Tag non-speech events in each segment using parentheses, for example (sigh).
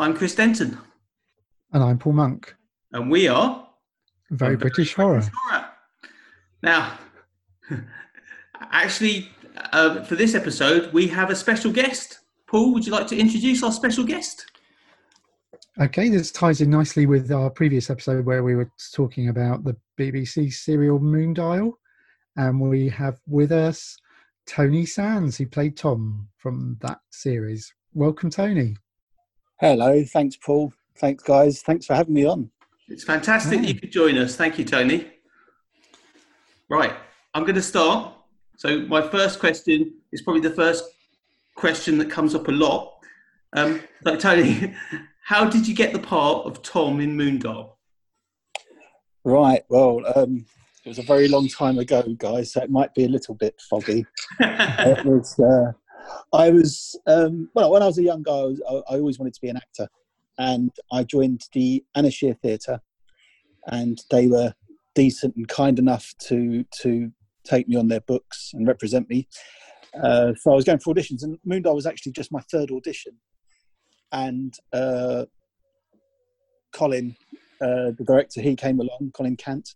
I'm Chris Denton, And I'm Paul Monk. and we are Very British horror. Horror. Now, actually, uh, for this episode, we have a special guest. Paul, would you like to introduce our special guest? Okay, this ties in nicely with our previous episode where we were talking about the BBC serial Moondial. And we have with us Tony Sands, who played Tom from that series. Welcome, Tony. Hello, thanks, Paul. Thanks, guys. Thanks for having me on. It's fantastic that you could join us. Thank you, Tony. Right, I'm going to start. So, my first question is probably the first question that comes up a lot. Um, so, Tony, (laughs) how did you get the part of Tom in Moondial? Right, well, um, it was a very long time ago, guys, so it might be a little bit foggy. (laughs) it was, uh, I was, um, well, when I was a young guy, I, was, I, I always wanted to be an actor. And I joined the Anna Scher Theatre, and they were decent and kind enough to to take me on their books and represent me. Uh, so I was going for auditions, and Moondial was actually just my third audition. And uh, Colin, uh, the director, he came along, Colin Cant,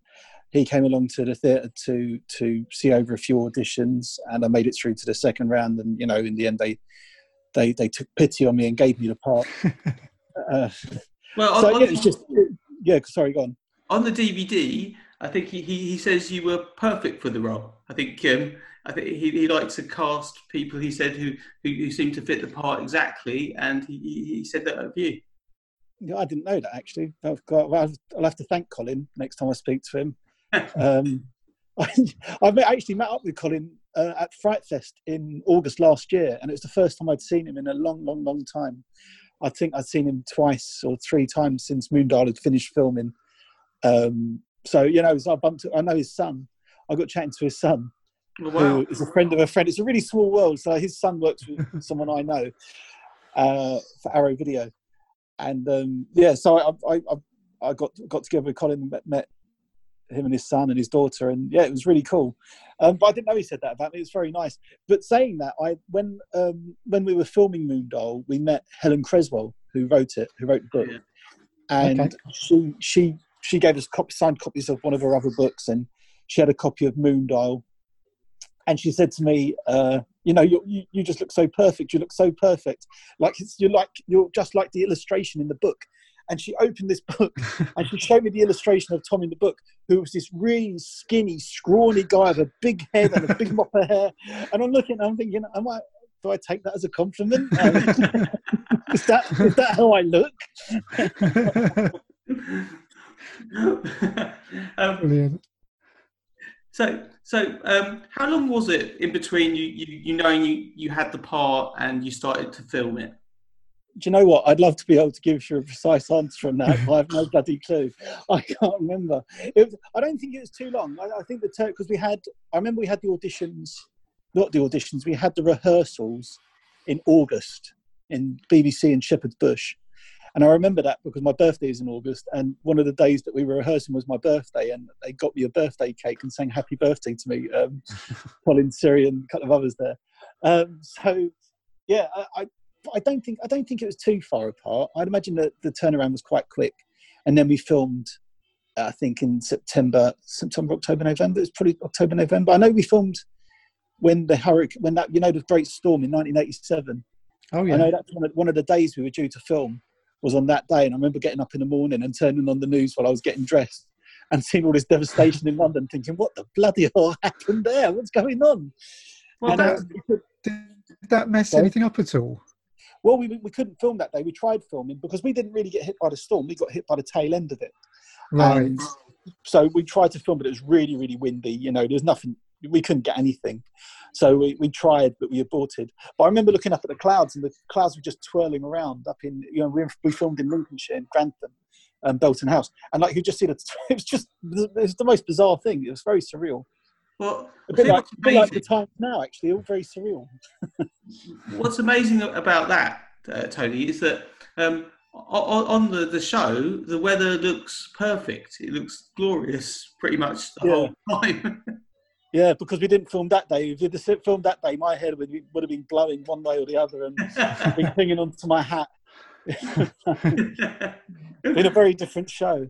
he came along to the theatre to to see over a few auditions, and I made it through to the second round. And you know, in the end, they they they took pity on me and gave me the part. (laughs) uh, Well, so on, yeah, it's just yeah. Sorry, go on. on the DVD, I think he, he, he says you were perfect for the role. I think um, I think he, he likes to cast people. He said who, who who seem to fit the part exactly, and he, he he said that of you. Yeah, I didn't know that actually. I've got, well, I'll have to thank Colin next time I speak to him. Um, (laughs) I, I met- actually met up with Colin uh, at Fright Fest in August last year, and it was the first time I'd seen him in a long, long, long time. I think I'd seen him twice or three times since Moondial had finished filming. Um, so you know, so I bumped. I know his son. I got chatting to his son, Well, wow. who is a friend of a friend. It's a really small world. So his son works with (laughs) someone I know uh, for Arrow Video, and um, yeah, so I, I, I, I got got together with Colin and met, met him and his son and his daughter, and yeah, it was really cool. Um, but I didn't know he said that about me. It was very nice. But saying that, I when um, when we were filming Moondial, we met Helen Cresswell, who wrote it, who wrote the book, and Okay. she she she gave us copy, signed copies of one of her other books, and she had a copy of Moondial, and she said to me, uh, "You know, you, you you just look so perfect. You look so perfect. Like it's, you're like you're just like the illustration in the book." And she opened this book (laughs) and she showed me the illustration of Tom in the book, who was this really skinny, scrawny guy with a big head and a big mop of hair. And I'm looking, I'm thinking, am I? Do I take that as a compliment? Um, (laughs) is that is that how I look? (laughs) um, Brilliant. so, so um, how long was it in between you, you, you knowing you, you had the part and you started to film it? Do you know what? I'd love to be able to give you a precise answer on that. I have no (laughs) bloody clue. I can't remember. It was, I don't think it was too long. I, I think the because we had. I remember we had the auditions, not the auditions. We had the rehearsals in August in BBC in Shepherd's Bush, and I remember that because my birthday is in August, and one of the days that we were rehearsing was my birthday, and they got me a birthday cake and sang "Happy Birthday" to me. Um, (laughs) Colin Siri and a couple of others there. Um, so yeah, I, I I don't think I don't think it was too far apart. I'd imagine that the turnaround was quite quick, and then we filmed. uh, I think in September, September, October, November. It was probably October, November. I know we filmed when the hurricane, when that you know the great storm in 1987. Oh, yeah. I know that's one of, one of the days we were due to film was on that day, and I remember getting up in the morning and turning on the news while I was getting dressed and seeing all this devastation in London, thinking, "What the bloody hell happened there? What's going on?" Well, And, that's, we could- Did that mess Sorry? anything up at all? Well, we, we couldn't film that day. We tried filming because we didn't really get hit by the storm. We got hit by the tail end of it. Right. And so we tried to film, but it was really, really windy. You know, there's nothing, we couldn't get anything. So we, we tried, but we aborted. But I remember looking up at the clouds, and the clouds were just twirling around up in, you know, we, we filmed in Lincolnshire, in Grantham, um, Belton House. And like you just see the, (laughs) it was just, it was the most bizarre thing. It was very surreal. Well, A I bit like, a bit like the amazing- times now, actually, all very surreal. (laughs) What's amazing about that, uh, Tony, is that um, on, on the, the show, the weather looks perfect. It looks glorious pretty much the Yeah. whole time. (laughs) Yeah, because we didn't film that day. If we'd have filmed that day, my head would, would have been blowing one way or the other and (laughs) been clinging onto my hat. in a very different show.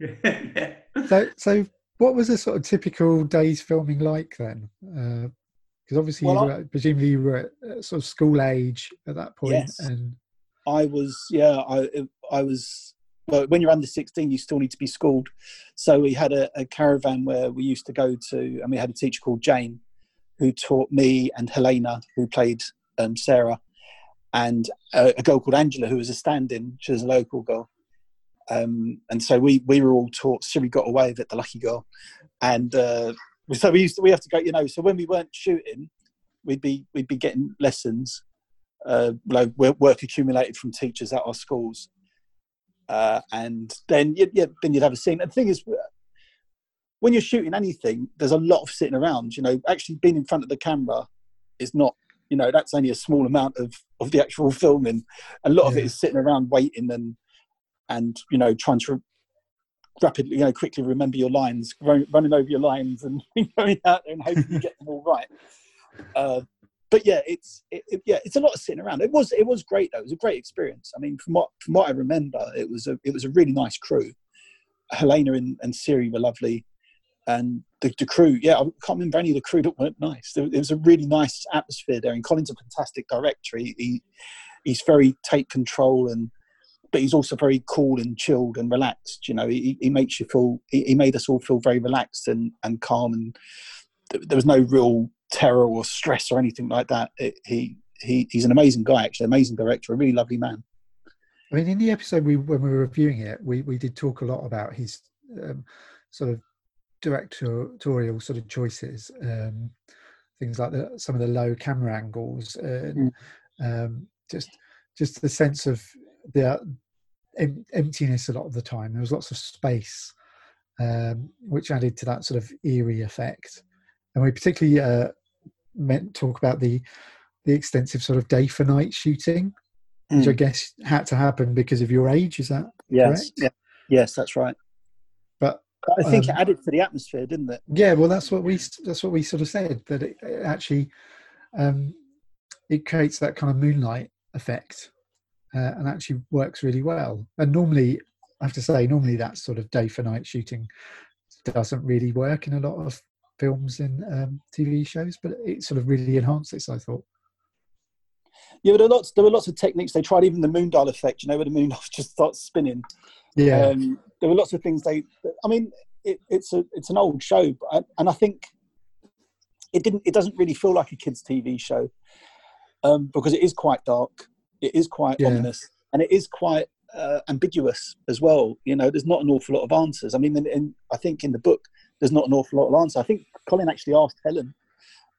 yeah. So, so what was a sort of typical day's filming like then? Because obviously, Well, you I- were, presumably you were at uh, sort of school age at that point, Yes. and I was, yeah, I, I was. Well, when you're under 16, you still need to be schooled. So we had a, a caravan where we used to go to, and we had a teacher called Jane, who taught me and Helena, who played um, Sarah, and a, a girl called Angela, who was a stand-in. She was a local girl. Um, and so we we were all taught. So we got away with it, the lucky girl, and uh, so we used to we have to go. You know, so when we weren't shooting, we'd be we'd be getting lessons uh, like work accumulated from teachers at our schools. Uh, and then you'd, yeah, then you'd have a scene. And the thing is, when you're shooting anything, there's a lot of sitting around. You know, actually being in front of the camera is not. You know, that's only a small amount of of the actual filming. A lot of it is sitting around waiting and and you know trying to rapidly, you know, quickly remember your lines, run, running over your lines, and going out there and hoping you get them all right. Uh, but yeah, it's it, it- yeah, it's a lot of sitting around. It was it was great though. It was a great experience. I mean, from what from what I remember, it was a it was a really nice crew. Helena and, and Siri were lovely, and the, the crew. Yeah, I can't remember any of the crew that weren't nice. There, it was a really nice atmosphere there. And Colin's a fantastic director. He, he he's very take control and. But he's also very cool and chilled and relaxed. You know, he, he makes you feel. He, he made us all feel very relaxed and, and calm, and th- there was no real terror or stress or anything like that. It, he he he's an amazing guy, actually, amazing director, a really lovely man. I mean, in the episode we when we were reviewing it, we we did talk a lot about his um, sort of directorial sort of choices, um, things like the, some of the low camera angles, and um, just just the sense of the em- emptiness a lot of the time. There was lots of space, um, which added to that sort of eerie effect. And we particularly uh, meant talk about the the extensive sort of day for night shooting, which I Mm. guess had to happen because of your age. Is that Yes, yeah, yes, that's right. But I think Um, it added to the atmosphere, didn't it? yeah, well, that's what we that's what we sort of said that it, it actually um, it creates that kind of moonlight effect uh, and actually works really well. And normally, I have to say, normally that sort of day for night shooting doesn't really work in a lot of films and um, TV shows, but it sort of really enhanced this. I thought. Yeah, but there were lots. There were lots of techniques they tried. Even the moon dial effect, you know, where the moon (laughs) just starts spinning. Yeah, Um, there were lots of things they. I mean, it, it's a it's an old show, but I, and I think it didn't. It doesn't really feel like a kids' TV show um, because it is quite dark. It is quite Yeah. ominous, and it is quite uh, ambiguous as well. You know, there's not an awful lot of answers. I mean, in, in, I think in the book there's not an awful lot of answers. I think Colin actually asked Helen.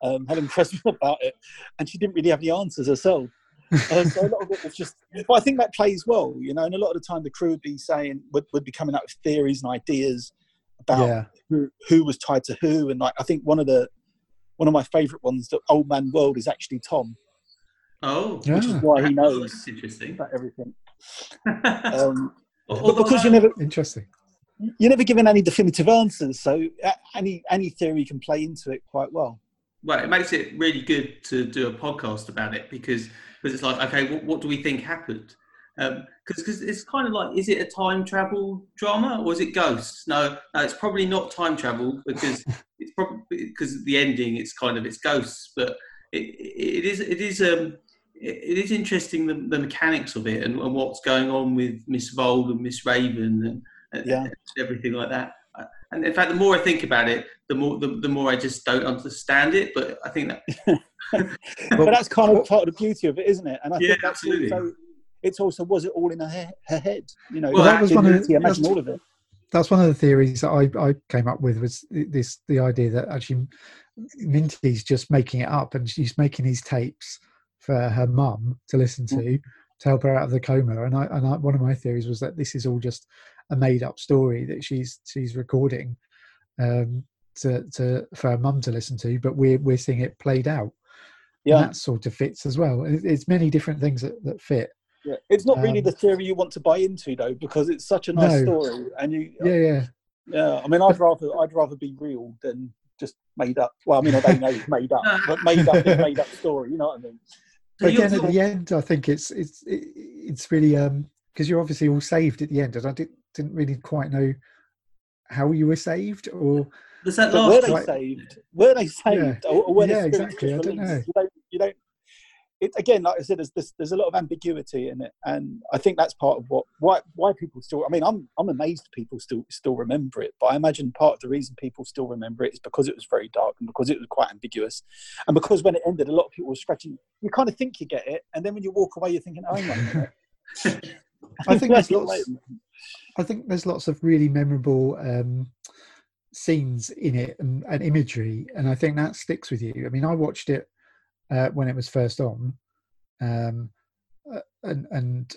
Um, Helen Preston (laughs) about it, and she didn't really have any answers herself. Uh, so a lot of it was just, but I think that plays well, you know. And a lot of the time, the crew would be saying, would, would be coming up with theories and ideas about yeah, who, who was tied to who. And like, I think one of the one of my favourite ones, the Old Man World, is actually Tom, Oh, Yeah. which is why he knows that's interesting. about everything. (laughs) Um, but because I- you never interesting. you're never given any definitive answers, so uh, any any theory can play into it quite well. well, it makes it really good to do a podcast about it because because it's like, okay, what, what do we think happened? Because because it's kind of like, is it a time travel drama or is it ghosts? No, no, it's probably not time travel because it's probably because the ending, it's kind of it's ghosts, but it, it is it is um it, it is interesting the, the mechanics of it and, and what's going on with Miss Vole and Miss Raven and, and, Yeah. and everything like that. Uh, And in fact, the more I think about it, the more the, the more I just don't understand it. But I think that (laughs) but that's kind of part of the beauty of it, isn't it? And I Yeah, think that's absolutely. also it's also was it all in her, he- her head? You know, Well, that was one of- Lindsay imagine that's- all of it. that's one of the theories that I, I came up with was this the idea that actually Minty's just making it up and she's making these tapes for her mum to listen to to help her out of the coma and I and I, one of my theories was that this is all just a made up story that she's she's recording um to to for her mum to listen to but we're we're seeing it played out and Yeah, that sort of fits as well It- it's many different things that, that fit yeah. It's not really Um, the theory you want to buy into though, because it's such a nice No. story, and you. yeah yeah Yeah, I mean, I'd rather I'd rather be real than just made up. Well, I mean, I don't know it's made up, but made up is made up story. You know what I mean? So you're- again at the end i think it's it's it's really um because you're obviously all saved at the end and i didn't didn't really quite know how you were saved or Does that But were last? they like- saved? Were they saved? Or, or were Yeah, exactly. I don't know. You don't. You don't. It, again, like I said, there's, there's there's a lot of ambiguity in it, and I think that's part of what why why people still. I mean, I'm I'm amazed people still still remember it, but I imagine part of the reason people still remember it is because it was very dark and because it was quite ambiguous, and because when it ended, a lot of people were scratching. You kind of think you get it, and then when you walk away, you're thinking, "Oh my god." (laughs) I think there's (laughs) lots. I think there's lots of really memorable um, scenes in it and, and imagery, and I think that sticks with you. I mean, I watched it uh, when it was first on, um, uh, and and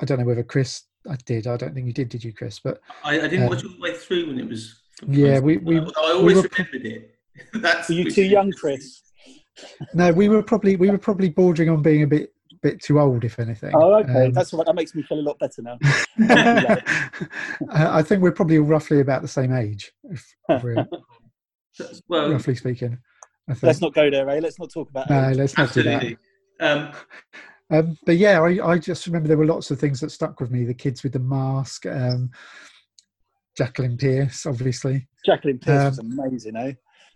I don't know whether Chris I did. I don't think you did. Did you, Chris? But I, I didn't Um, watch all the way through when it was. Yeah, we- we- I always were- remembered it. (laughs) That's Were you too young, Chris? no, we were probably we were probably bordering on being a bit bit too old, if anything. Oh, okay. Um, That's all right. That makes me feel a lot better now. (laughs) I I think we're probably roughly about the same age, if, if we're (laughs) Well, roughly speaking. I think. Let's not go there, eh? Let's not talk about that. no, age. let's not do that. absolutely. Um, Um, but yeah, I, I just remember there were lots of things that stuck with me. The kids with the mask, um, Jacqueline Pearce, obviously. Jacqueline Pearce Um, was amazing, eh?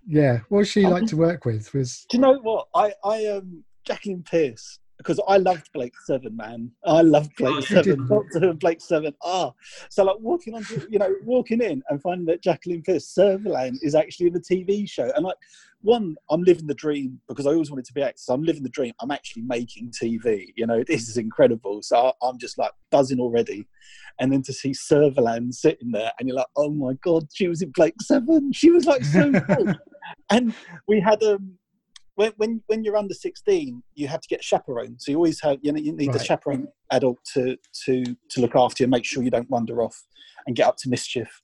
Yeah, what was she I like to work with? Was Do you know what? I, I um Jacqueline Pearce because I loved Blake Seven, man. I loved Oh, Blake. Seven, Doctor Who and Blake Seven. Ah, so like walking on, you know, walking in and finding that Jacqueline Pearce Servalan is actually in the TV show, and like one, I'm living the dream because I always wanted to be actor. So I'm living the dream. I'm actually making TV. You know, this is incredible. So I'm just like buzzing already. And then to see Servalan sitting there, and you're like, oh my god, she was in Blake Seven. She was like so (laughs) cool. and we had um when, when when you're under 16 you have to get chaperones so you always have you know you need a Right. chaperone adult to to to look after you and make sure you don't wander off and get up to mischief.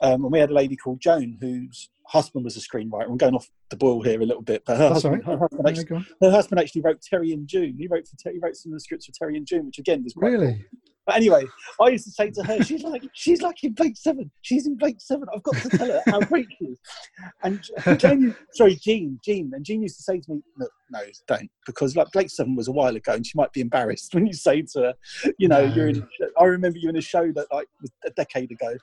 Um, and we had a lady called joan whose husband was a screenwriter. I'm going off the boil here a little bit but her That's husband, her, husband actually, her husband actually wrote terry and june. He wrote for he wrote some of the scripts for terry and june which again was really? But anyway, I used to say to her, she's like, she's like in Blake Seven. She's in Blake Seven. I've got to tell her how great she is. And Jane, sorry, Jean, Jean, and Jean used to say to me, no, no, don't, because like Blake Seven was a while ago, and she might be embarrassed when you say to her, you know, No. you're in. I remember you in a show that like was a decade ago,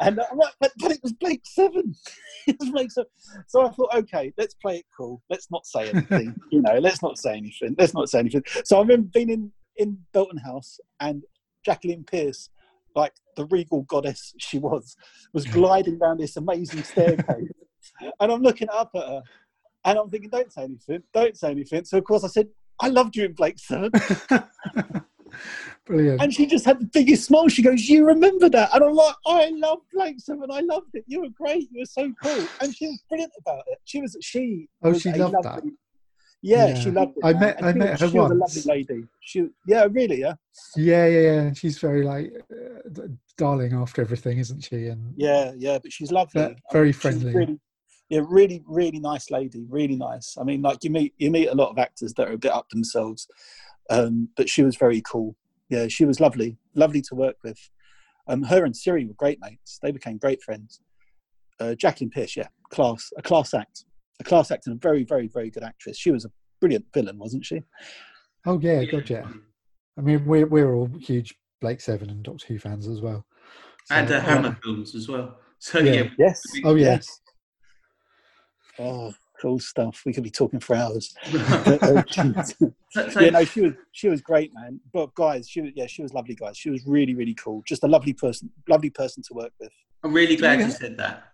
and I'm like, but, but it was Blake Seven. (laughs) it was Blake Seven. So I thought, okay, let's play it cool. Let's not say anything. (laughs) you know, let's not say anything. Let's not say anything. So I remember being in in Belton House and Jacqueline Pearce, like the regal goddess she was, was gliding down this amazing staircase. (laughs) and I'm looking up at her and I'm thinking, don't say anything, don't say anything. So, of course, I said, I loved you in Blake 7. (laughs) Brilliant. And she just had the biggest smile. She goes, You remember that? And I'm like, I love Blake 7. I loved it. You were great. You were so cool. And she was brilliant about it. She was, she. Oh, was she loved lovely- Yeah, Yeah. she loved it. I man. met- I she met her she was a lovely lady. She, yeah, really, yeah. Yeah, yeah, yeah. She's very like uh, darling after everything, isn't she? And Yeah, yeah, but she's lovely. Ve- very friendly. Really, yeah, really, really nice lady. Really nice. I mean, like you meet you meet a lot of actors that are a bit up themselves, um, but she was very cool. Yeah, she was lovely, lovely to work with. Um, her and Siri were great mates. They became great friends. Uh, Jacqueline Pearce, yeah, class, a class act, a class act, and a very, very, very good actress. She was a brilliant villain, wasn't she? oh yeah, God yeah. I mean, we're we're all huge Blake Seven and Doctor Who fans as well. So, and uh, yeah. Hammer films as well. So Yeah. yeah, Yes. Oh yes. Oh, cool stuff. We could be talking for hours. But, (laughs) (laughs) So, so yeah, no, she was she was great, man. But guys, she was yeah, she was lovely, guys. She was really, really cool. Just a lovely person, lovely person to work with. I'm really glad Yeah. you said that.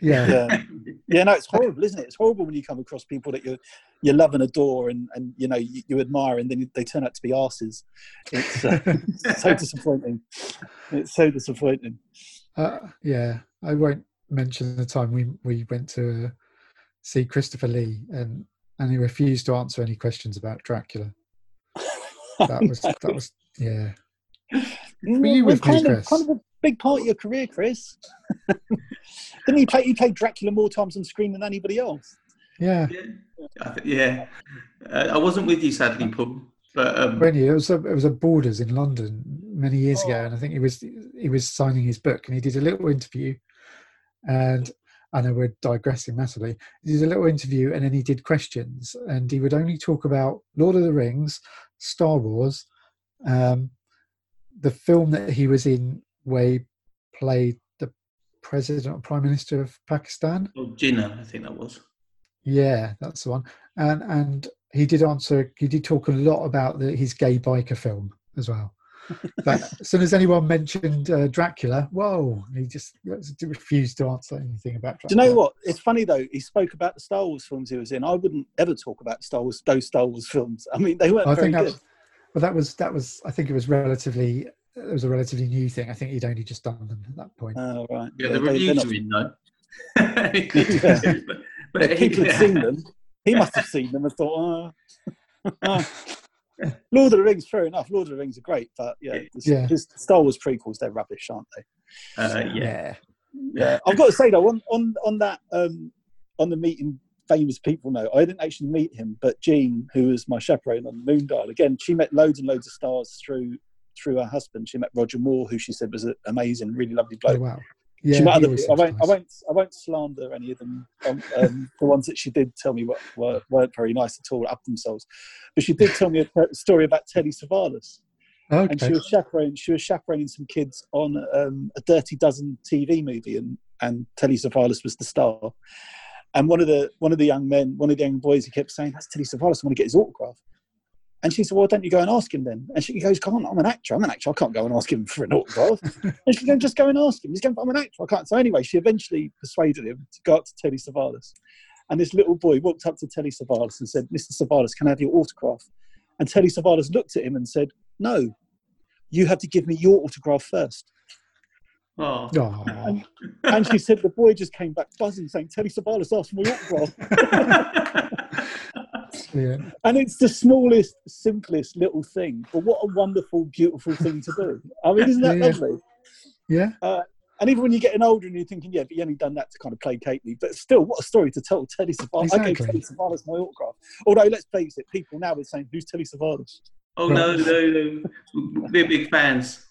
Yeah. Yeah, (laughs) yeah. No, it's horrible, isn't it? It's horrible when you come across people that you you love and adore, and and you know you, you admire, and then they turn out to be asses. It's uh, (laughs) so disappointing. It's so disappointing. Uh, yeah, I won't mention the time we we went to uh, see Christopher Lee and and he refused to answer any questions about Dracula. (laughs) That was that was yeah. Were you with me, Chris? of, kind of big part of your career, Chris. (laughs) Didn't you play? You played Dracula more times on screen than anybody else. Yeah. Yeah, I yeah. Uh, I wasn't with you sadly, Paul, but um, When he, it was a, it was a Borders in London many years ago, Oh. and I think he was he was signing his book, and he did a little interview, and I know we're digressing massively. He did a little interview and then he did questions, and he would only talk about Lord of the Rings, Star Wars, um, the film that he was in where he played the president or prime minister of Pakistan. Oh, Jinnah, I think that was. Yeah, that's the one. And and he did answer. He did talk a lot about the, his gay biker film as well. (laughs) But as soon as anyone mentioned uh, Dracula, whoa, he just refused to answer anything about Dracula. Do you know what? It's funny though. He spoke about the Star Wars films he was in. I wouldn't ever talk about Star Wars, those Star Wars films. I mean, they weren't I very think good. was, well, that was that was. I think it was relatively. It was a relatively new thing. I think he'd only just done them at that point. Oh, right. Yeah, They- the they- they're reviews not- are in though. but, but if people yeah. had seen them. He must have seen them and thought, oh. oh. (laughs) Lord of the Rings, fair enough. Lord of the Rings are great, but yeah, the, Yeah. the Star Wars prequels, they're rubbish, aren't they? Uh, yeah. Yeah, I've got to say though, on on on that um, on the meeting famous people note, I didn't actually meet him, but Jean, who was my chaperone on the Moondial, again, she met loads and loads of stars through through her husband. She met Roger Moore, who she said was an amazing, really lovely Oh, bloke. wow. she Yeah, met other, I won't, I won't, I won't slander any of them. Um, um, the ones that she did tell me were, weren't very nice at all, up themselves. But she did tell me a story about Telly Savalas, Okay. and she was chaperoning. She was chaperoning some kids on um, a Dirty Dozen TV movie, and and Telly Savalas was the star. And one of the one of the young men, one of the young boys, he kept saying, "That's Telly Savalas. I want to get his autograph." And she said, "Well, don't you go and ask him then?" And she goes, "Come on, I'm an actor. I'm an actor. I can't go and ask him for an autograph." (laughs) and she goes, "Just go and ask him." He's going, "I'm an actor. I can't." So anyway, she eventually persuaded him to go up to Telly Savalas. And this little boy walked up to Telly Savalas and said, "Mr. Savalas, can I have your autograph?" And Telly Savalas looked at him and said, "No, you have to give me your autograph first. Oh. Oh, And she said the boy just came back buzzing, saying, Telly Savalas asked for my autograph. (laughs) (laughs) yeah. And it's the smallest, simplest little thing. But what a wonderful, beautiful thing to do. I mean, isn't that Yeah. lovely? Yeah. And even when you're getting older and you're thinking, yeah, but you only done that to kind of placate me. But still, what a story to tell Telly Savalas. I gave Exactly. Telly Savalas my autograph. Although, let's face it, people now are saying, who's Telly Savalas? oh no, no, no. We're big fans.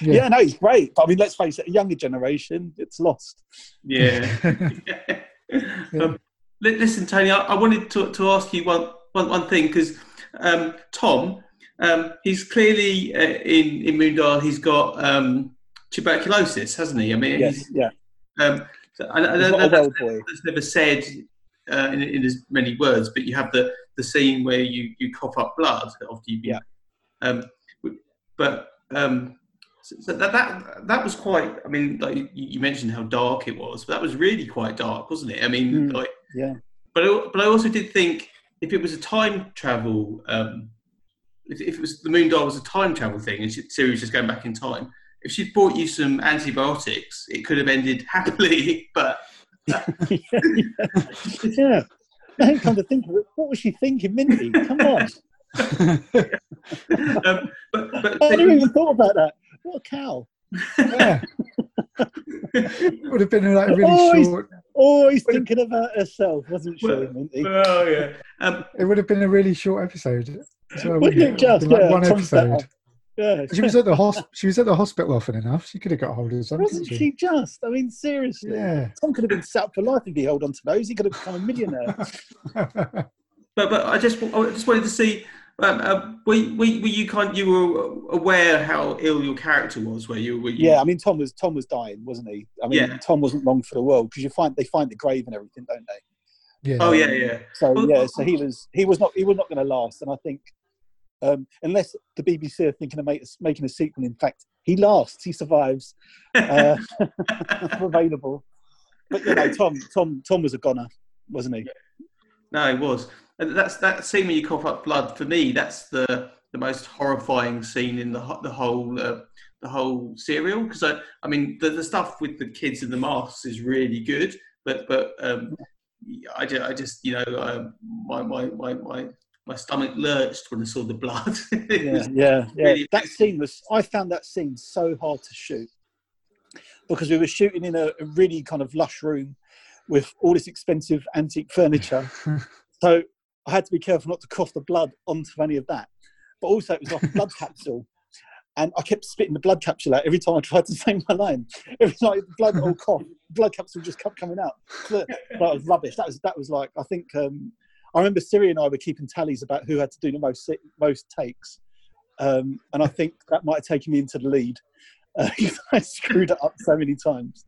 Yeah. Yeah. no, he's great. But I mean, let's face it, a younger generation, it's lost. Yeah. (laughs) (laughs) um, li- listen, Tony, I, I wanted to, to ask you one, one, one thing because um, Tom, um, he's clearly uh, in, in Moondial, he's got um, tuberculosis, hasn't he? I mean, Yes, yeah. um, so I, I don't know that's, that's never said uh, in, in as many words, but you have the, the scene where you, you cough up blood after you've been. Yeah. Um, but um, so, so that, that that was quite. I mean, like you, you mentioned how dark it was, but that was really quite dark, wasn't it? I mean, Mm, like, yeah. But I, but I also did think if it was a time travel, um, if, if it was the moon Moondial was a time travel thing, and she, Siri was just going back in time. If she'd bought you some antibiotics, it could have ended (laughs) happily. But (laughs) yeah. Now come to think of it, what was she thinking, Minty? Come on. (laughs) um, but but I never even thought about that. What a cow. yeah. (laughs) Would have been like a really Oh, he's- short. Always thinking about herself, wasn't she, Well, Minty? oh yeah. Um, It would have been a really short episode. as well, Wouldn't it just? Like Yeah, one Tom's episode. Yeah. She was at the hosp- She was at the hospital often enough. She could have got hold of something. Wasn't she just? I mean, seriously. Yeah. Tom could have been set up for life if he held on to those. He could have become a millionaire. (laughs) but but I just I just wanted to see. Um, uh, were, were, were you kind? You were aware how ill your character was? where you? Were you yeah, I mean, Tom was Tom was dying, wasn't he? I mean, Yeah. Tom wasn't long for the world because you find they find the grave and everything, don't they? yeah. Oh yeah, yeah. So Well- yeah, so he was he was not he was not going to last, and I think um, unless the BBC are thinking of make, making a sequel, in fact, he lasts, he survives, uh, (laughs) available. But you know, Tom Tom Tom was a goner, wasn't he? No, he was. And that's that scene when you cough up blood. For me, that's the the most horrifying scene in the the whole uh, the whole serial. Because I, I mean, the, the stuff with the kids in the masks is really good, but but um, I, just, I just you know um, my, my my my my stomach lurched when I saw the blood. (laughs) It Yeah, was- yeah, yeah. really- That scene was. I found that scene so hard to shoot because we were shooting in a, a really kind of lush room with all this expensive antique furniture. (laughs) so I had to be careful not to cough the blood onto any of that. But also, it was like a blood (laughs) capsule. and I kept spitting the blood capsule out every time I tried to say my line. Every time the blood or cough, blood capsule just kept coming out. That was rubbish. That was that was like I think um, I remember Siri and I were keeping tallies about who had to do the most most takes, um, and I think that might have taken me into the lead. Uh, (laughs) I screwed it up so many times.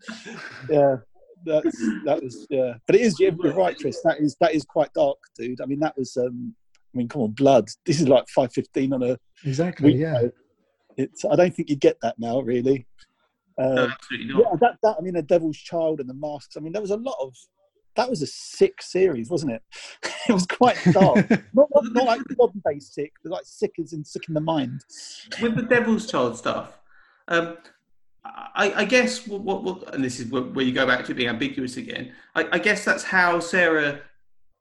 Yeah, that's that was yeah. But it is you're right, Chris. That is that is quite dark, dude. I mean, that was. Um, I mean, come on, blood. This is like five fifteen on a exactly. Yeah. It's. I don't think you get that now, really. no, Uh, absolutely not. yeah, that, that. I mean, the Devil's Child and the Masks. I mean, there was a lot of. That was a sick series, wasn't it? (laughs) it was quite dark. (laughs) not, not, not like modern day sick, but like sick as in sick in the mind. with the Devil's Child stuff, um, I, I guess what, what, what, and this is where, you go back to being ambiguous again. I, I guess that's how Sarah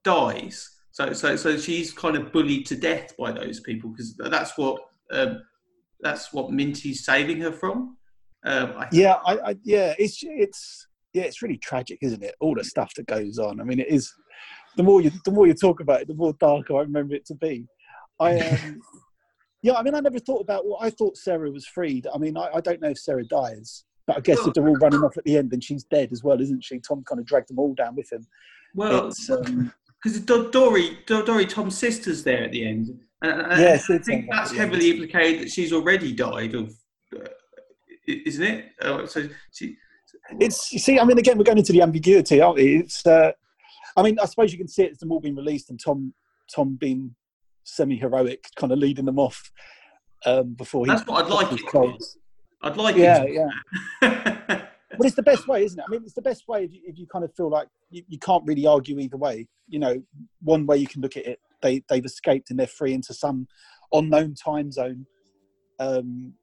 dies. So, so, so she's kind of bullied to death by those people because that's what um, that's what Minty's saving her from. Um, I, Yeah, I, I yeah, it's it's yeah, it's really tragic, isn't it? All the stuff that goes on. I mean, it is. The more you the more you talk about it, the more dark I remember it to be. I um, yeah, I mean, I never thought about. Well, I thought Sarah was freed. I mean, I, I don't know if Sarah dies, but I guess if they're all running off at the end, then she's dead as well, isn't she? Tom kind of dragged them all down with him. well, um, because Dory, Dory, Tom's sister's there at the end, and, and Yeah, I think that's at end. heavily implicated that she's already died of, uh, isn't it? Uh, so she, it's you see, I mean, again, we're going into the ambiguity, aren't we? It's, uh, I mean, I suppose you can see it as them all being released and Tom, Tom being semi-heroic, kind of leading them off um, before he. That's what I'd like it. I'd like yeah. yeah. But it's the best (laughs) way, isn't it? I mean, it's the best way if you, if you kind of feel like you, you can't really argue either way. You know, one way you can look at it, they they've escaped and they're free into some unknown time zone. Um,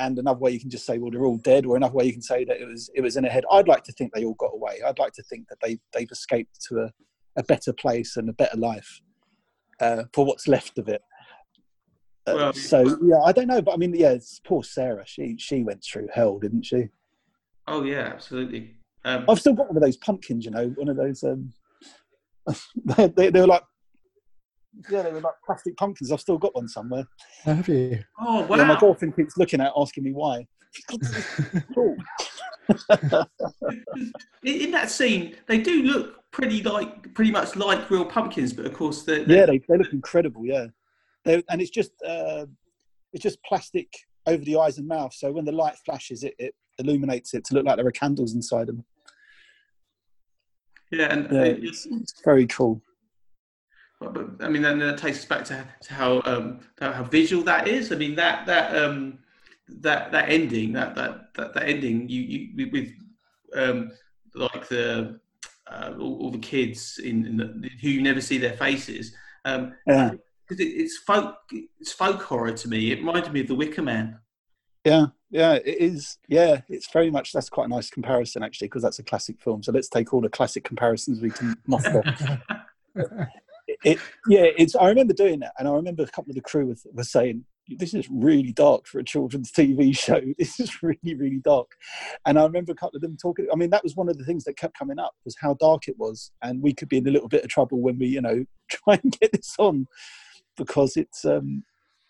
and another way you can just say, well, they're all dead, or another way you can say that it was it was in a head. I'd like to think they all got away. I'd like to think that they they've escaped to a, a better place and a better life uh, for what's left of it. Uh, Well- so yeah, I don't know, but I mean, yeah, it's poor Sarah. She she went through hell, didn't she? oh yeah, absolutely. Um, I've still got one of those pumpkins, you know, one of those. Um, (laughs) they, they, they were like, yeah, they were like plastic pumpkins. I've still got one somewhere. Have you? oh Yeah, my wow! girlfriend keeps looking at, asking me why. Cool. (laughs) in, in that scene, they do look pretty like pretty much like real pumpkins, but of course they're, they're Yeah, they, they look incredible. Yeah, they, and it's just uh, it's just plastic over the eyes and mouth. So when the light flashes, it, it illuminates it to look like there are candles inside them. yeah, and Yeah, it's, it's very cool. But, but I mean, then that takes us back to, to how um, how how visual that is. I mean, that that um, that that ending, that that that, that ending, you you with um, like the uh, all, all the kids in, in the, who you never see their faces. Um, Yeah, it, it's folk it's folk horror to me. It reminded me of The Wicker Man. yeah, yeah. It is. Yeah, it's very much. That's quite a nice comparison actually, because that's a classic film. So let's take all the classic comparisons we can muster. (laughs) it yeah it's i remember doing that and i remember a couple of the crew was, were saying this is really dark for a children's tv (laughs) show this is really really dark and i remember a couple of them talking i mean that was one of the things that kept coming up was how dark it was and we could be in a little bit of trouble when we you know (laughs) try and get this on because it's um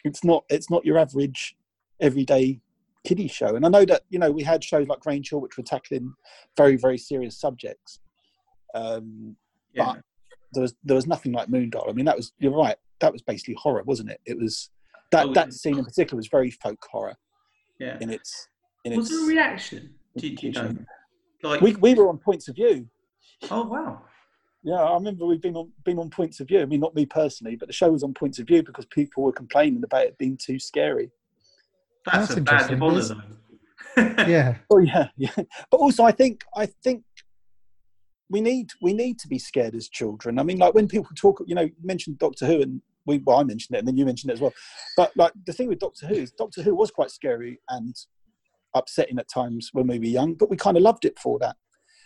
it's not it's not your average everyday kiddie show and i know that you know we had shows like Grange Hill which were tackling very very serious subjects um Yeah, But- there was there was nothing like Moondial. I mean, that was you're right. That was basically horror, wasn't it? It was that Oh, that yeah. scene in particular was very folk horror yeah. in its in Was its. there a reaction? Do, do you know? Like, We we were on points of view. oh wow, Yeah, I remember we've been on been on points of view. I mean, not me personally, but the show was on points of view because people were complaining about it being too scary. that's, That's a badge of interesting. honour, though. (laughs) Yeah. Oh yeah, (laughs) yeah. But also, I think I think we need we need to be scared as children. I mean, like when people talk, you know, you mentioned Doctor Who, and we well, I mentioned it, and then you mentioned it as well. But like the thing with Doctor Who is Doctor Who was quite scary and upsetting at times when we were young, but we kind of loved it for that.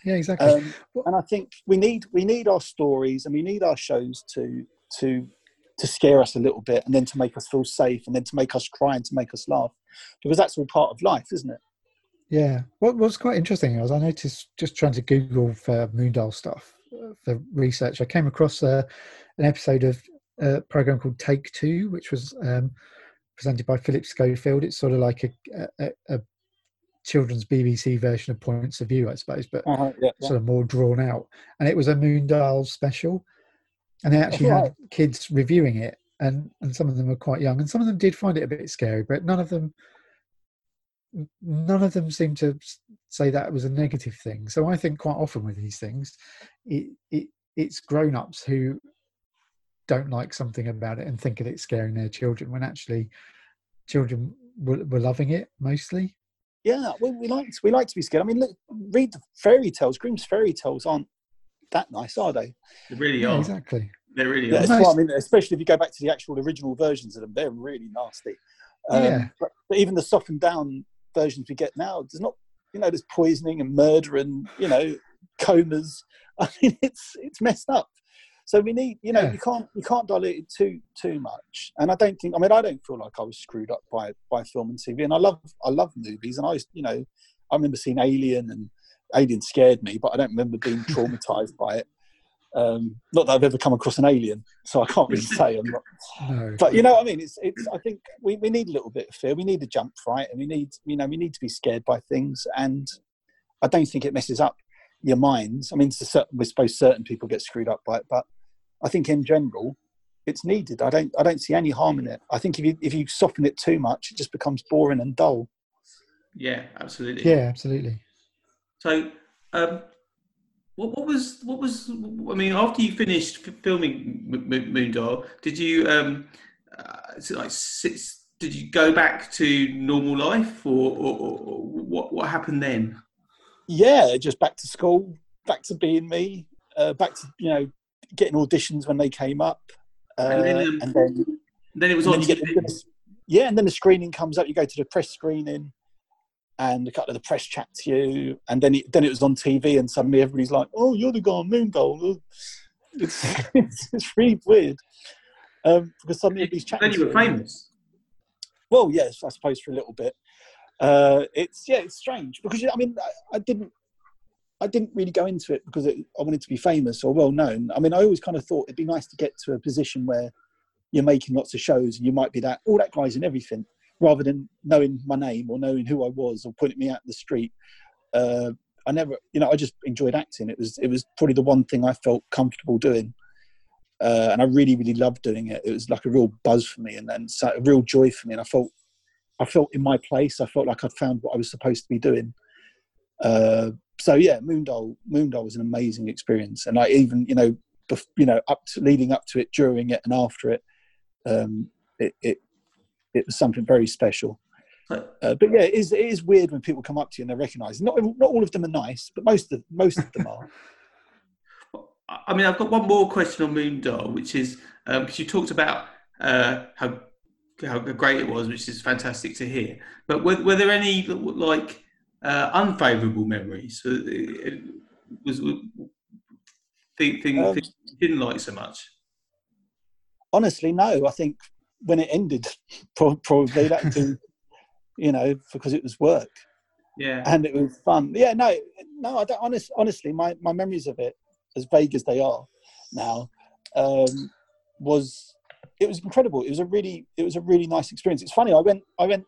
Yeah, exactly. Um, and I think we need we need our stories and we need our shows to to to scare us a little bit, and then to make us feel safe, and then to make us cry and to make us laugh, because that's all part of life, isn't it? Yeah. What was quite interesting was I noticed just trying to Google for Moondial stuff uh, for research. I came across uh, an episode of a program called Take Two, which was um, presented by Philip Schofield. It's sort of like a, a, a children's BBC version of Points of View, I suppose, but Uh-huh, yeah, yeah. sort of more drawn out. And it was a Moondial special, and they actually had kids reviewing it, and and some of them were quite young, and some of them did find it a bit scary, but none of them none of them seemed to say that was a negative thing. So I think quite often with these things, it, it it's grown-ups who don't like something about it and think that it's scaring their children when actually children were, were loving it mostly. Yeah, we, we like we like to be scared. I mean, look, read the fairy tales. Grimm's fairy tales aren't that nice, are they? They really Yeah, are. exactly. They really Yeah, are. that's Most- what I mean. Especially if you go back to the actual original versions of them, they're really nasty. Um, Yeah. But, but even the softened down versions we get now, there's not, you know, there's poisoning and murder and you know, comas. (laughs) I mean, it's it's messed up. So we need, you know, Yeah. you can't you can't dilute it too too much. And I don't think, I mean, I don't feel like I was screwed up by by film and TV. And I love I love movies, and I, you know, I remember seeing Alien, and Alien scared me, but I don't remember being traumatized by it. Um, not that I've ever come across an alien, so I can't really say I'm not. (laughs) No. But you know, what I mean, it's it's. I think we, we need a little bit of fear. We need a jump fright, and we need you know we need to be scared by things. And I don't think it messes up your minds. I mean, to certain, we suppose certain people get screwed up by it, but I think in general, it's needed. I don't I don't see any harm in it. I think if you if you soften it too much, it just becomes boring and dull. Yeah, absolutely. yeah, absolutely. So, um, what, what was what was? I mean, after you finished filming M- M- Moondial, did you um, uh, it like six? Did you go back to normal life, or, or, or or what? What happened then? Yeah, just back to school, back to being me, uh, back to you know getting auditions when they came up, uh, And then, um, and then Then it was on then you get TV. the, yeah, and then the screening comes up. You go to the press screening, and a couple of the press chat to you, and then it, then it was on TV, and suddenly everybody's like, "Oh, you're the guy on Moondial." It's (laughs) it's, it's really weird um, because suddenly everybody's chatting. Then you were famous. well, yes, I suppose for a little bit. Uh, it's yeah, it's strange because I mean, I, I didn't, I didn't really go into it because it, I wanted to be famous or well known. I mean, I always kind of thought it'd be nice to get to a position where you're making lots of shows and you might be that all that guys and everything, rather than knowing my name or knowing who I was or pointing me out in the street. Uh, I never, you know, I just enjoyed acting. It was it was probably the one thing I felt comfortable doing. Uh, and I really, really loved doing it. It was like a real buzz for me, and, then a real joy for me. And I felt, I felt in my place. I felt like I'd found what I was supposed to be doing. Uh, so yeah, Moondial, Moondial was an amazing experience, and I even, you know, bef- you know, up to leading up to it, during it, and after it, um, it, it, it was something very special. Uh, but yeah, it is, it is weird when people come up to you and they recognise. Not not all of them are nice, but most of most of them are. (laughs) I mean, I've got one more question on Moondial, which is because you talked about uh, how how great it was, which is fantastic to hear. But were, were there any like uh, unfavourable memories? Uh, it- Was, was thing, thing, Um, things you didn't like so much? honestly, no. I think when it ended, (laughs) probably that too, you know, because it was work Yeah, and it was fun. Yeah, no, no. I don't. Honest, honestly, my my memories of it, as vague as they are now, um, was it was incredible. It was a really it was a really nice experience. It's funny. I went I went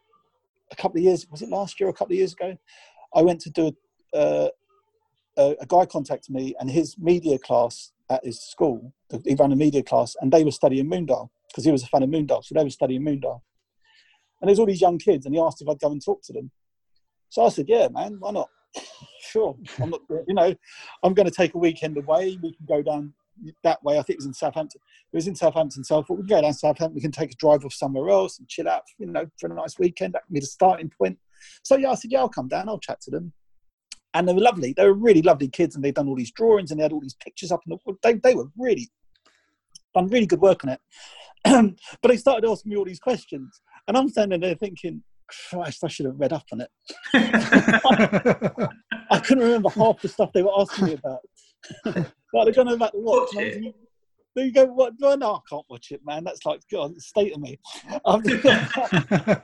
a couple of years. Was it last year or a couple of years ago? I went to do a, uh, a, a guy contacted me and his media class at his school. He ran a media class and they were studying Moondial because he was a fan of Moondial. So they were studying Moondial. And there's all these young kids and he asked if I'd go and talk to them. So I said, yeah, man, why not? (laughs) sure. I'm not, you know, I'm going to take a weekend away. We can go down that way. I think it was in Southampton. It was in Southampton. So I thought we can go down Southampton. We can take a drive off somewhere else and chill out, you know, for a nice weekend. That can be the starting point. So yeah, I said, yeah, I'll come down. I'll chat to them. And they were lovely. They were really lovely kids, and they'd done all these drawings and they had all these pictures up. And the, they, they were really done really good work on it. (clears throat) but they started asking me all these questions, and I'm standing there thinking, Christ, I should have read up on it. (laughs) (laughs) I couldn't remember half the stuff they were asking me about. (laughs) like they're going about the watch. Watch and I was it. like, you go. What? No, no, I can't watch it, man. That's like God, it's state of me. (laughs) Um, (laughs)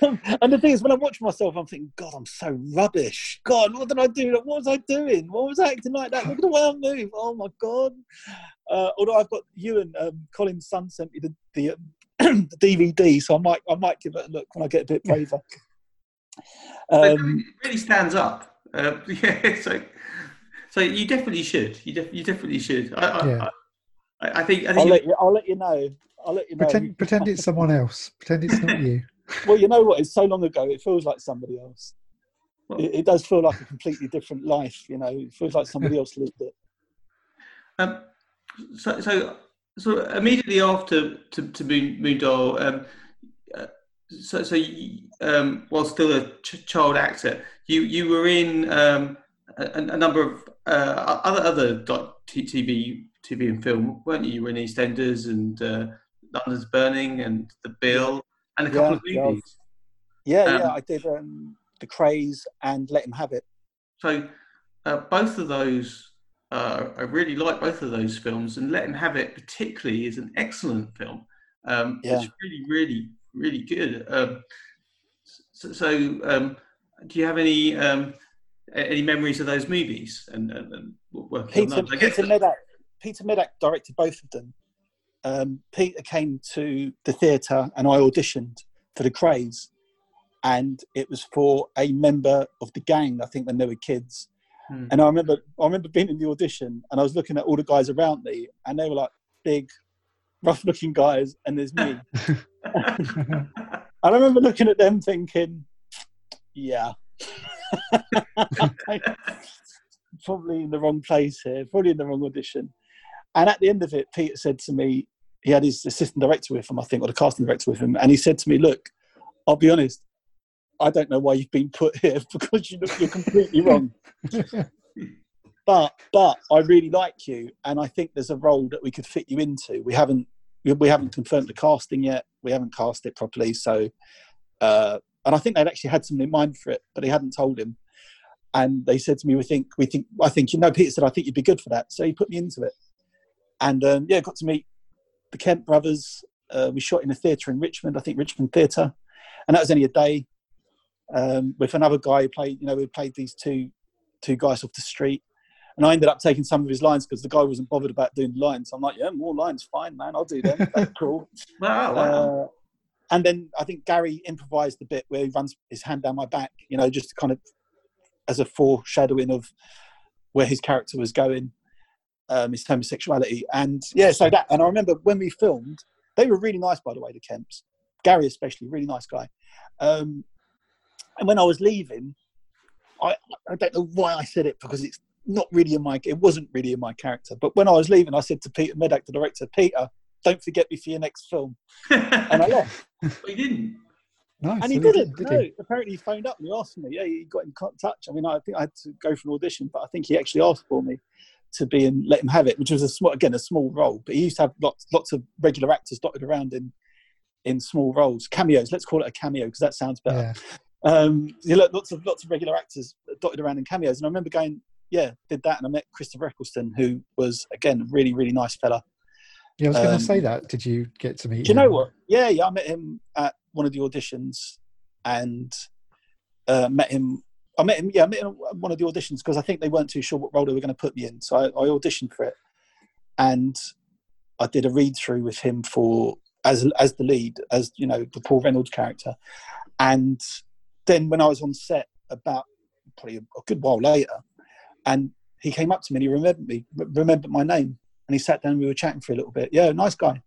and, and the thing is, when I watch myself, I'm thinking, God, I'm so rubbish. God, what did I do? What was I doing? What was I acting like that? Look at the way I move. Oh my God. Uh, although I've got you and um, Colin's son sent me the, the (clears throat) the DVD, so I might I might give it a look when I get a bit braver. Um, it really stands up. Uh, (laughs) yeah, so so you definitely should. You, def- you definitely should. I, I, Yeah. I, I think I I'll let you I'll let you know. I'll let you know. Pretend, pretend it's someone else. Pretend it's not you. (laughs) Well, you know what? It's so long ago. It feels like somebody else. Well- It, it does feel like a completely different life. You know, it feels like somebody else lived it. (laughs) Um, so, so, so immediately after to, to Moon, Moondial, um, uh, so, so you, um, while still a ch- child actor, you you were in um, a, a number of uh, other other TV TV and film, weren't you? You were in EastEnders and uh, London's Burning and The Bill and a couple Yeah, of yeah. movies. Yeah, Um, yeah. I did um, the Krays and let him have it. So uh, both of those, uh, I really like both of those films, and Let Him Have It particularly is an excellent film. Um, Yeah. It's really, really, really good. Um, so, so um, do you have any um, any memories of those movies and, and, and working Peter, on those? Peter Medak, Peter Medak directed both of them. Um, Peter came to the theatre and I auditioned for the Krays, and it was for a member of the gang. I think when they were kids, Hmm. and I remember I remember being in the audition and I was looking at all the guys around me, and they were like big, rough-looking guys, and there's me. (laughs) (laughs) And I remember looking at them thinking, yeah. (laughs) probably in the wrong place here, probably in the wrong audition. And at the end of it, Peter said to me, he had his assistant director with him, I think, or the casting director with him, and he said to me, Look, I'll be honest, I don't know why you've been put (laughs) here because you look, you're completely wrong. (laughs) But but I really like you, and I think there's a role that we could fit you into. We haven't we, we haven't confirmed the casting yet. We haven't cast it properly, so uh, and I think they'd actually had someone in mind for it, but they hadn't told him. And they said to me, "We think we think I think you know." Peter said, "I think you'd be good for that," so he put me into it. And um, yeah, got to meet the Kemp brothers. Uh, we shot in a theatre in Richmond, I think Richmond Theatre, and that was only a day. Um, with another guy who played, you know, we played these two two guys off the street, and I ended up taking some of his lines because the guy wasn't bothered about doing the lines. I'm like, yeah, more lines, fine, man, I'll do them. That's cool. (laughs) wow, wow. Uh, and then I think Gary improvised the bit where he runs his hand down my back, you know, just kind of as a foreshadowing of where his character was going, um, his homosexuality. And yeah, so that, and I remember when we filmed, they were really nice, by the way, the Kemps. Gary, especially, really nice guy. Um, and when I was leaving, I, I don't know why I said it because it's not really in my, it wasn't really in my character. But when I was leaving, I said to Peter Medak, the director, Peter, don't forget me for your next film. (laughs) And I left. but you didn't. Nice. And he didn't. did no, he? apparently he phoned up and he asked me. Yeah, he got in co- touch. I mean, I think I had to go for an audition, but I think he actually asked for me to be and Let Him Have It, which was a small, again, a small role. But he used to have lots, lots of regular actors dotted around in in small roles, cameos. Let's call it a cameo because that sounds better. Yeah. Um, you know, lots of lots of regular actors dotted around in cameos, and I remember going, yeah, did that, and I met Christopher Eccleston, who was again a really really nice fella. Yeah, I was going Um, to say that. Did you get to meet Do you know what? Yeah, yeah, I met him at one of the auditions, and uh, met him. I met him. Yeah, I met him at one of the auditions because I think they weren't too sure what role they were going to put me in. So I, I auditioned for it, and I did a read through with him for as as the lead, as you know, the Paul Reynolds character. And then when I was on set, about probably a, a good while later, and he came up to me and he remembered me, remembered my name, and he sat down. and We were chatting for a little bit. Yeah, nice guy,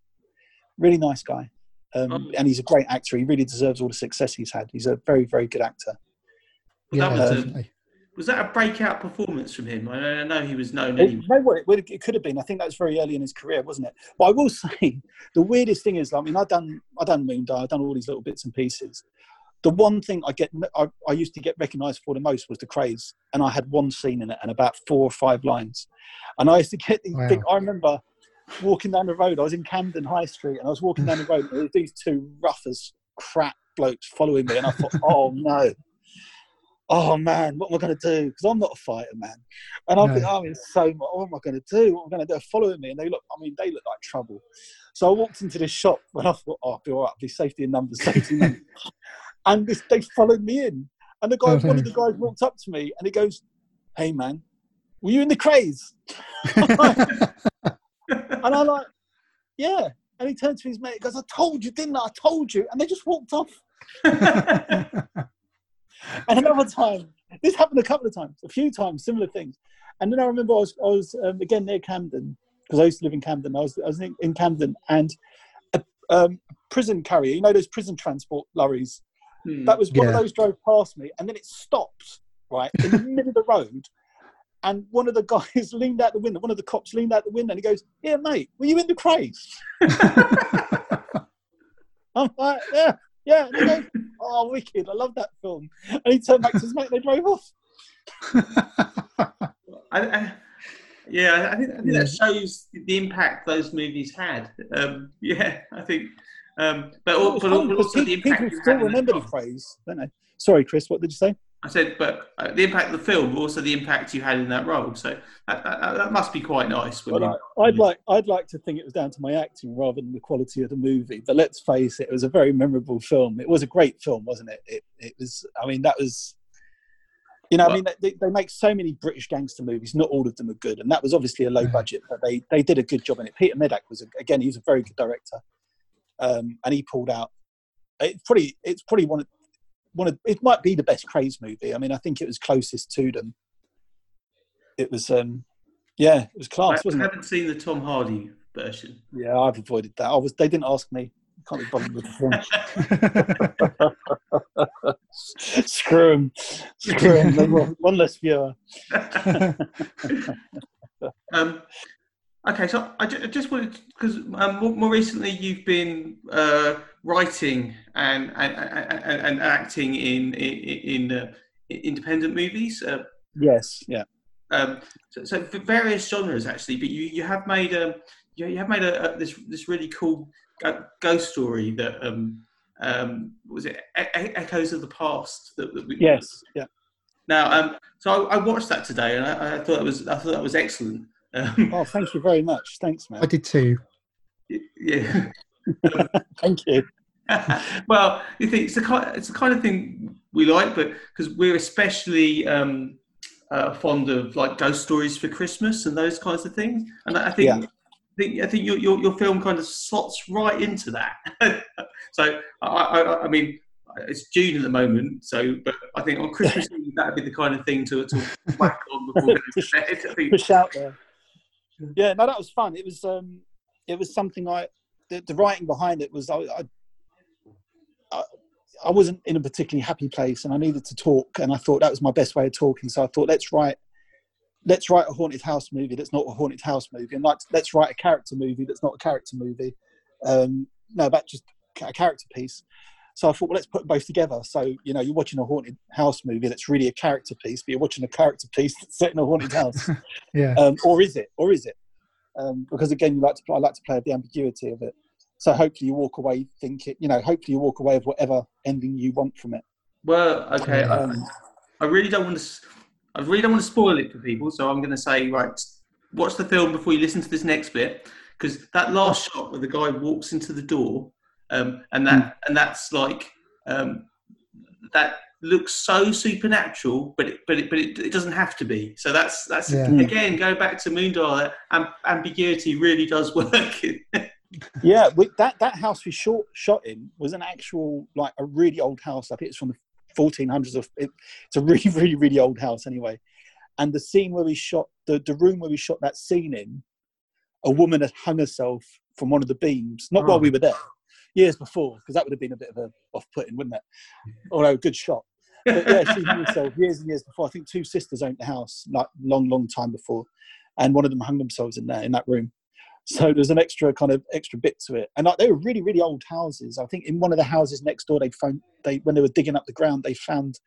really nice guy. Um, Oh. and he's a great actor. He really deserves all the success he's had. He's a very, very good actor. Well, Yeah, that was, a, was that a breakout performance from him? I, I know he was known It, anyway. you know what? It, it could have been. I think that was very early in his career, wasn't it? But I will (laughs) say, the weirdest thing is, I mean, I've done, I've done Moondial, I've done all these little bits and pieces. The one thing I get, I, I used to get recognised for the most was the Krays, and I had one scene in it and about four or five lines, and I used to get these Wow. big. I remember walking down the road. I was in Camden High Street, and I was walking down the (laughs) road. And there were these two rough as crap blokes following me, and I thought, (laughs) oh no. Oh man, what am I going to do? Because I'm not a fighter, man. And I'm No. I'm in so much. What am I going to do? What am I going to do? They're following me, and they look. I mean, they look like trouble. So I walked into this shop, and I thought, oh, I'll be all right. I'll be safety in numbers, safety in numbers. (laughs) and this, they followed me in, and the guy, Oh, one of the guys, walked up to me, and he goes, "Hey, man, were you in the Krays?" (laughs) and I'm like, "Yeah." And he turned to his mate, and goes, "I told you, didn't I? I told you." And they just walked off. (laughs) And another time, this happened a couple of times, a few times, similar things. And then I remember I was, I was um, again near Camden because I used to live in Camden. I was, I was in, in Camden, and a um, prison carrier, you know, those prison transport lorries. Hmm. That was one of those drove past me, and then it stopped right in the (laughs) middle of the road. And one of the guys (laughs) leaned out the window. One of the cops leaned out the window, and he goes, "Yeah, mate, were you in the Krays?" (laughs) I'm like, "Yeah, yeah." And he goes, "Oh, wicked! I love that film." And he turned back to his mate, and they drove off. I, I, yeah, I think, I think that shows the impact those movies had. Um, yeah, I think, um, but, It's but, but also the impact people still in the remember the phrase, don't they? Sorry, Chris. What did you say? I said, but uh, the impact of the film, but also the impact you had in that role. So that, that, that must be quite nice. Well, you- I'd like I'd like to think it was down to my acting rather than the quality of the movie. But let's face it, it was a very memorable film. It was a great film, wasn't it? It, it was. I mean, that was. You know, I mean, they, they make so many British gangster movies. Not all of them are good, and that was obviously a low budget, but they they did a good job in it. Peter Medak was a, again, he's a very good director, um, and he pulled out. It's pretty. It's probably one of one of. It might be the best Krays movie. I mean, I think it was closest to them. It was, um, yeah, it was I, class, wasn't I haven't seen the Tom Hardy version. Yeah, I've avoided that. I was. They didn't ask me. Can't be bothered with the film. (laughs) Screw 'em. Screw 'em. They've One less viewer. (laughs) (laughs) um, okay, so I, ju- I just wanted because um, more, more recently you've been uh, writing and and, and, and acting in in, in uh, independent movies. Uh, Yes. Yeah. um, so, so for various genres actually, but you, you have made a you, you have made a, a this this really cool ghost story that um, um, was it E- Echoes of the Passed that, that we, Yes. Yeah. Now, um, so I, I watched that today, and I, I thought that was I thought that was excellent. Um, Oh, thank you very much. Thanks, man. I did too. yeah. (laughs) Thank you. (laughs) well, you think it's the kind it's the kind of thing we like, but because we're especially um, uh, fond of like ghost stories for Christmas and those kinds of things, and I think. Yeah. I think, I think your, your, your film kind of slots right into that. (laughs) so, I, I, I mean, it's June at the moment, so but I think on Christmas Eve that'd be the kind of thing to, to whack on before going to bed. I think Push out there. Yeah. No, that was fun. It was. Um. It was something I. The, the writing behind it was I, I. I wasn't in a particularly happy place, and I needed to talk, and I thought that was my best way of talking. So I thought, let's write, let's write a haunted house movie that's not a haunted house movie, and let's let's write a character movie that's not a character movie. Um, no, but just a character piece. So I thought, well, let's put both together. So you know, you're watching a haunted house movie that's really a character piece, but you're watching a character piece that's set in a haunted house, (laughs) Yeah. um, or is it? Or is it? Um, because again, you like to, I like to play with the ambiguity of it. So hopefully, you walk away thinking, you know, hopefully you walk away with whatever ending you want from it. Well, okay. I, Um, I really don't want to. I really don't want to spoil it for people, so I'm going to say, right, watch the film before you listen to this next bit, because that last shot where the guy walks into the door, um, and that and that's like um, that looks so supernatural, but it, but it, but it, it doesn't have to be. So that's that's Yeah. again go back to Moondial. That am, ambiguity really does (laughs) work. yeah, we, that that house we shot shot in was an actual like a really old house. I think it's from the 1400s. Of it, it's a really (laughs) really really old house anyway. And the scene where we shot the the room where we shot that scene in, a woman had hung herself from one of the beams. Not while Oh. we were there, years before, because that would have been a bit of a off-putting, wouldn't it? Although a good shot. But yeah, she hung herself years and years before. I think two sisters owned the house, like long, long time before, and one of them hung themselves in there in that room. So there's an extra kind of extra bit to it, and like they were really, really old houses. I think in one of the houses next door, they found they when they were digging up the ground, they found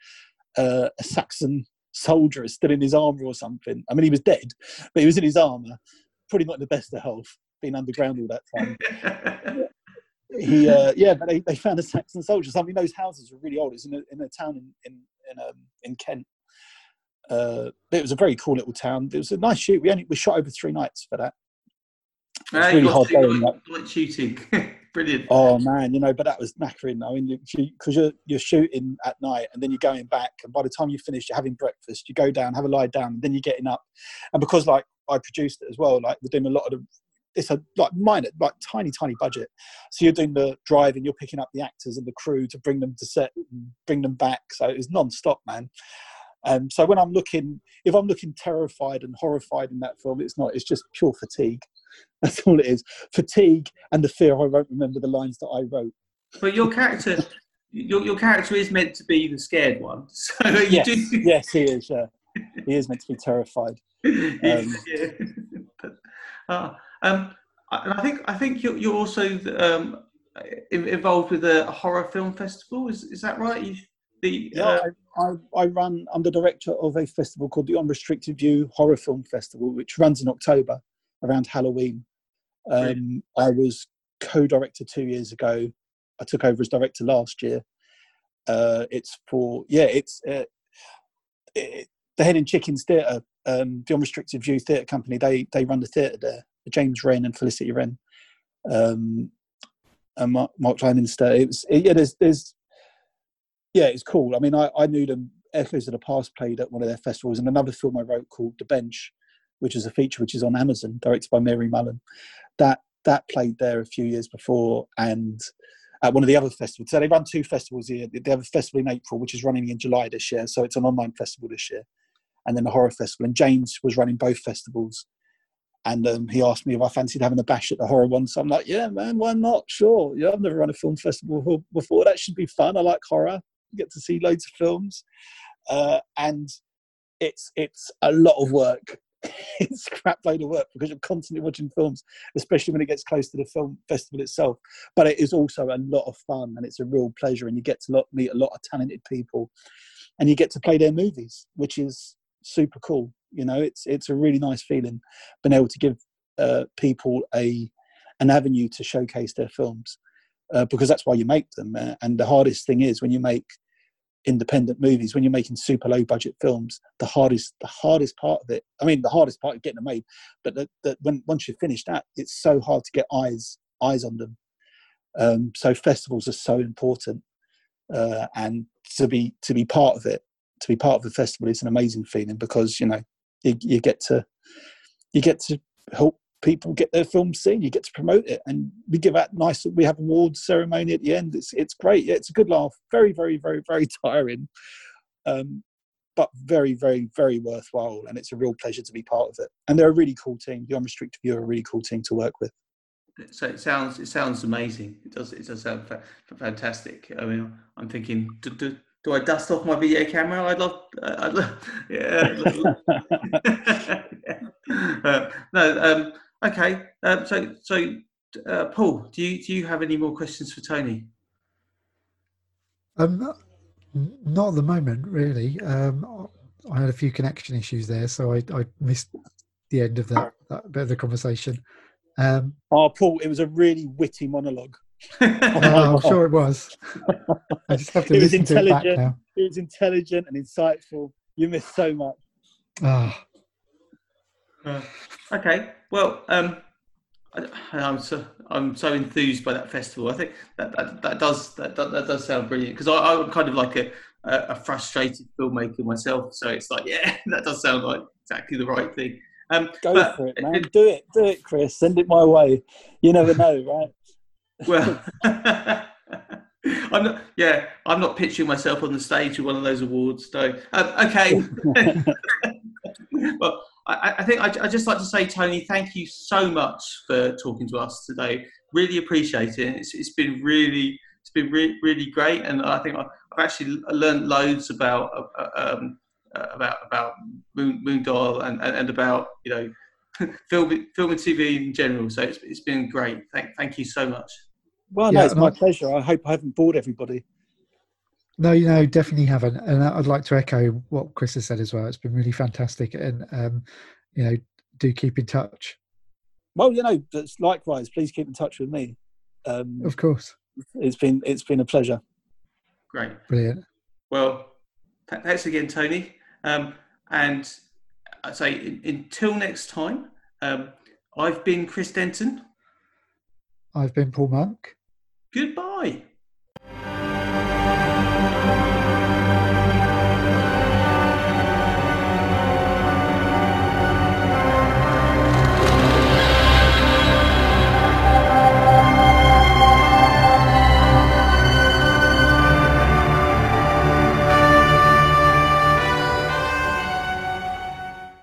uh, a Saxon soldier still in his armor or something. I mean, he was dead, but he was in his armor, pretty not in the best of health, being underground all that time. (laughs) He, uh, yeah, but they, they found a Saxon soldier. So I mean, those houses were really old. It's in a, in a town in in in, um, in Kent. Uh, but it was a very cool little town. It was a nice shoot. We only we shot over three nights for that. It's Ah, really you hard going. night, night shooting. (laughs) Brilliant. Oh man, you know, but that was knackering. I mean, because you, are you're shooting at night and then you're going back, and by the time you finish, you're having breakfast. You go down, have a lie down, and then you're getting up. And because like I produced it as well, like we're doing a lot of the it's a like minor, like tiny, tiny budget. So you're doing the driving, you're picking up the actors and the crew to bring them to set, and bring them back. So it's non-stop, man. Um, so when I'm looking, if I'm looking terrified and horrified in that film, it's not. It's just pure fatigue. (laughs) That's all it is. Fatigue and the fear I won't remember the lines that I wrote. But your character, your, your character is meant to be the scared one. (laughs) So you Yes, do. yes, he is. Yeah, he is meant to be terrified. (laughs) Um, yeah. But, uh, um, and I think I think you're, you're also um, involved with a horror film festival. Is is that right? You, the Yeah, uh, I, I, run. I'm the director of a festival called the Unrestricted View Horror Film Festival, which runs in October around Halloween. Um, I was co-director two years ago. I took over as director last year. Uh, it's for yeah, it's uh, it, the Hen and Chickens Theatre, um, the Unrestricted View Theatre Company. They they run the theatre there. James Wren and Felicity Wren, um, and Mark, Mark Kleinenster. It was yeah. There's there's yeah, it's cool. I mean, I, I knew them. Echoes of the Passed played at one of their festivals, and another film I wrote called The Bench, which is a feature which is on Amazon, directed by Mary Mullen. That that played there a few years before, and at one of the other festivals. So they run two festivals here. They have a festival in April, which is running in July this year. So it's an online festival this year, and then the horror festival. And James was running both festivals, and um, he asked me if I fancied having a bash at the horror one. So I'm like, yeah, man, why not? Sure. Yeah, I've never run a film festival before-. That should be fun. I like horror. Get to see loads of films, uh, and it's it's a lot of work. (laughs) it's a crap load of work because you're constantly watching films, especially when it gets close to the film festival itself. But it is also a lot of fun and it's a real pleasure, and you get to meet a lot of talented people, and you get to play their movies, which is super cool. You know, it's it's a really nice feeling being able to give uh, people a an avenue to showcase their films uh, because that's why you make them. Uh, and the hardest thing is when you make independent movies, when you're making super low budget films, the hardest the hardest part of it. I mean, the hardest part of getting them made, but that when once you finish that, it's so hard to get eyes eyes on them. Um, so festivals are so important, uh, and to be to be part of it, to be part of the festival is an amazing feeling because you know you, you get to you get to help people get their film seen. You get to promote it, and we give out nice. We have awards ceremony at the end. It's it's great. Yeah, it's a good laugh. Very very very very (laughs) tiring, um, but very very very worthwhile. And it's a real pleasure to be part of it. And they're a really cool team. The Unrestricted View are a really cool team to work with. So it sounds it sounds amazing. It does it does sound fa- fantastic. I mean, I'm thinking, do, do, do I dust off my video camera? I'd love, I'd love (laughs) yeah. (laughs) (laughs) uh, no, um, okay. Um, so so uh, Paul, do you do you have any more questions for Tony? Um, n- not at the moment, really. Um, I had a few connection issues there, so I, I missed the end of that, that bit of the conversation. Um, Oh, Paul, it was a really witty monologue. Oh, I'm (laughs) sure it was. I just have to It was listen to it back intelligent. now. It was intelligent and insightful. You missed so much. Ah, Uh, okay. Well, um, I, I'm so I'm so enthused by that festival. I think that that, that does that, that, that does sound brilliant because I, I'm kind of like a, a a frustrated filmmaker myself. So it's like, yeah, (laughs) that does sound like exactly the right thing. Um, Go but- for it, man. Do it. Do it, Chris. Send it my way. You never know, right? Well, (laughs) I'm not. Yeah, I'm not pitching myself on the stage with one of those awards. So, um, okay. (laughs) well, I, I think I, I just like to say, Tony, thank you so much for talking to us today. Really appreciate it. It's, it's been really, it's been re- really great, and I think I've actually learned loads about uh, um, uh, about about Moon, Moondial and, and, and about you know (laughs) film film and TV in general. So it's, it's been great. Thank thank you so much. Well, Yeah, no, it's my I- pleasure. I hope I haven't bored everybody. no, you know, definitely haven't. And I'd like to echo what Chris has said as well. It's been really fantastic. And, um, you know, do keep in touch. Well, you know, likewise. Please keep in touch with me. Um, Of course. it's been it's been a pleasure. Great. Brilliant. Well, th- thanks again, Tony. Um, and I say in, until next time. Um, I've been Chris Denton. I've been Paul Monk. Goodbye.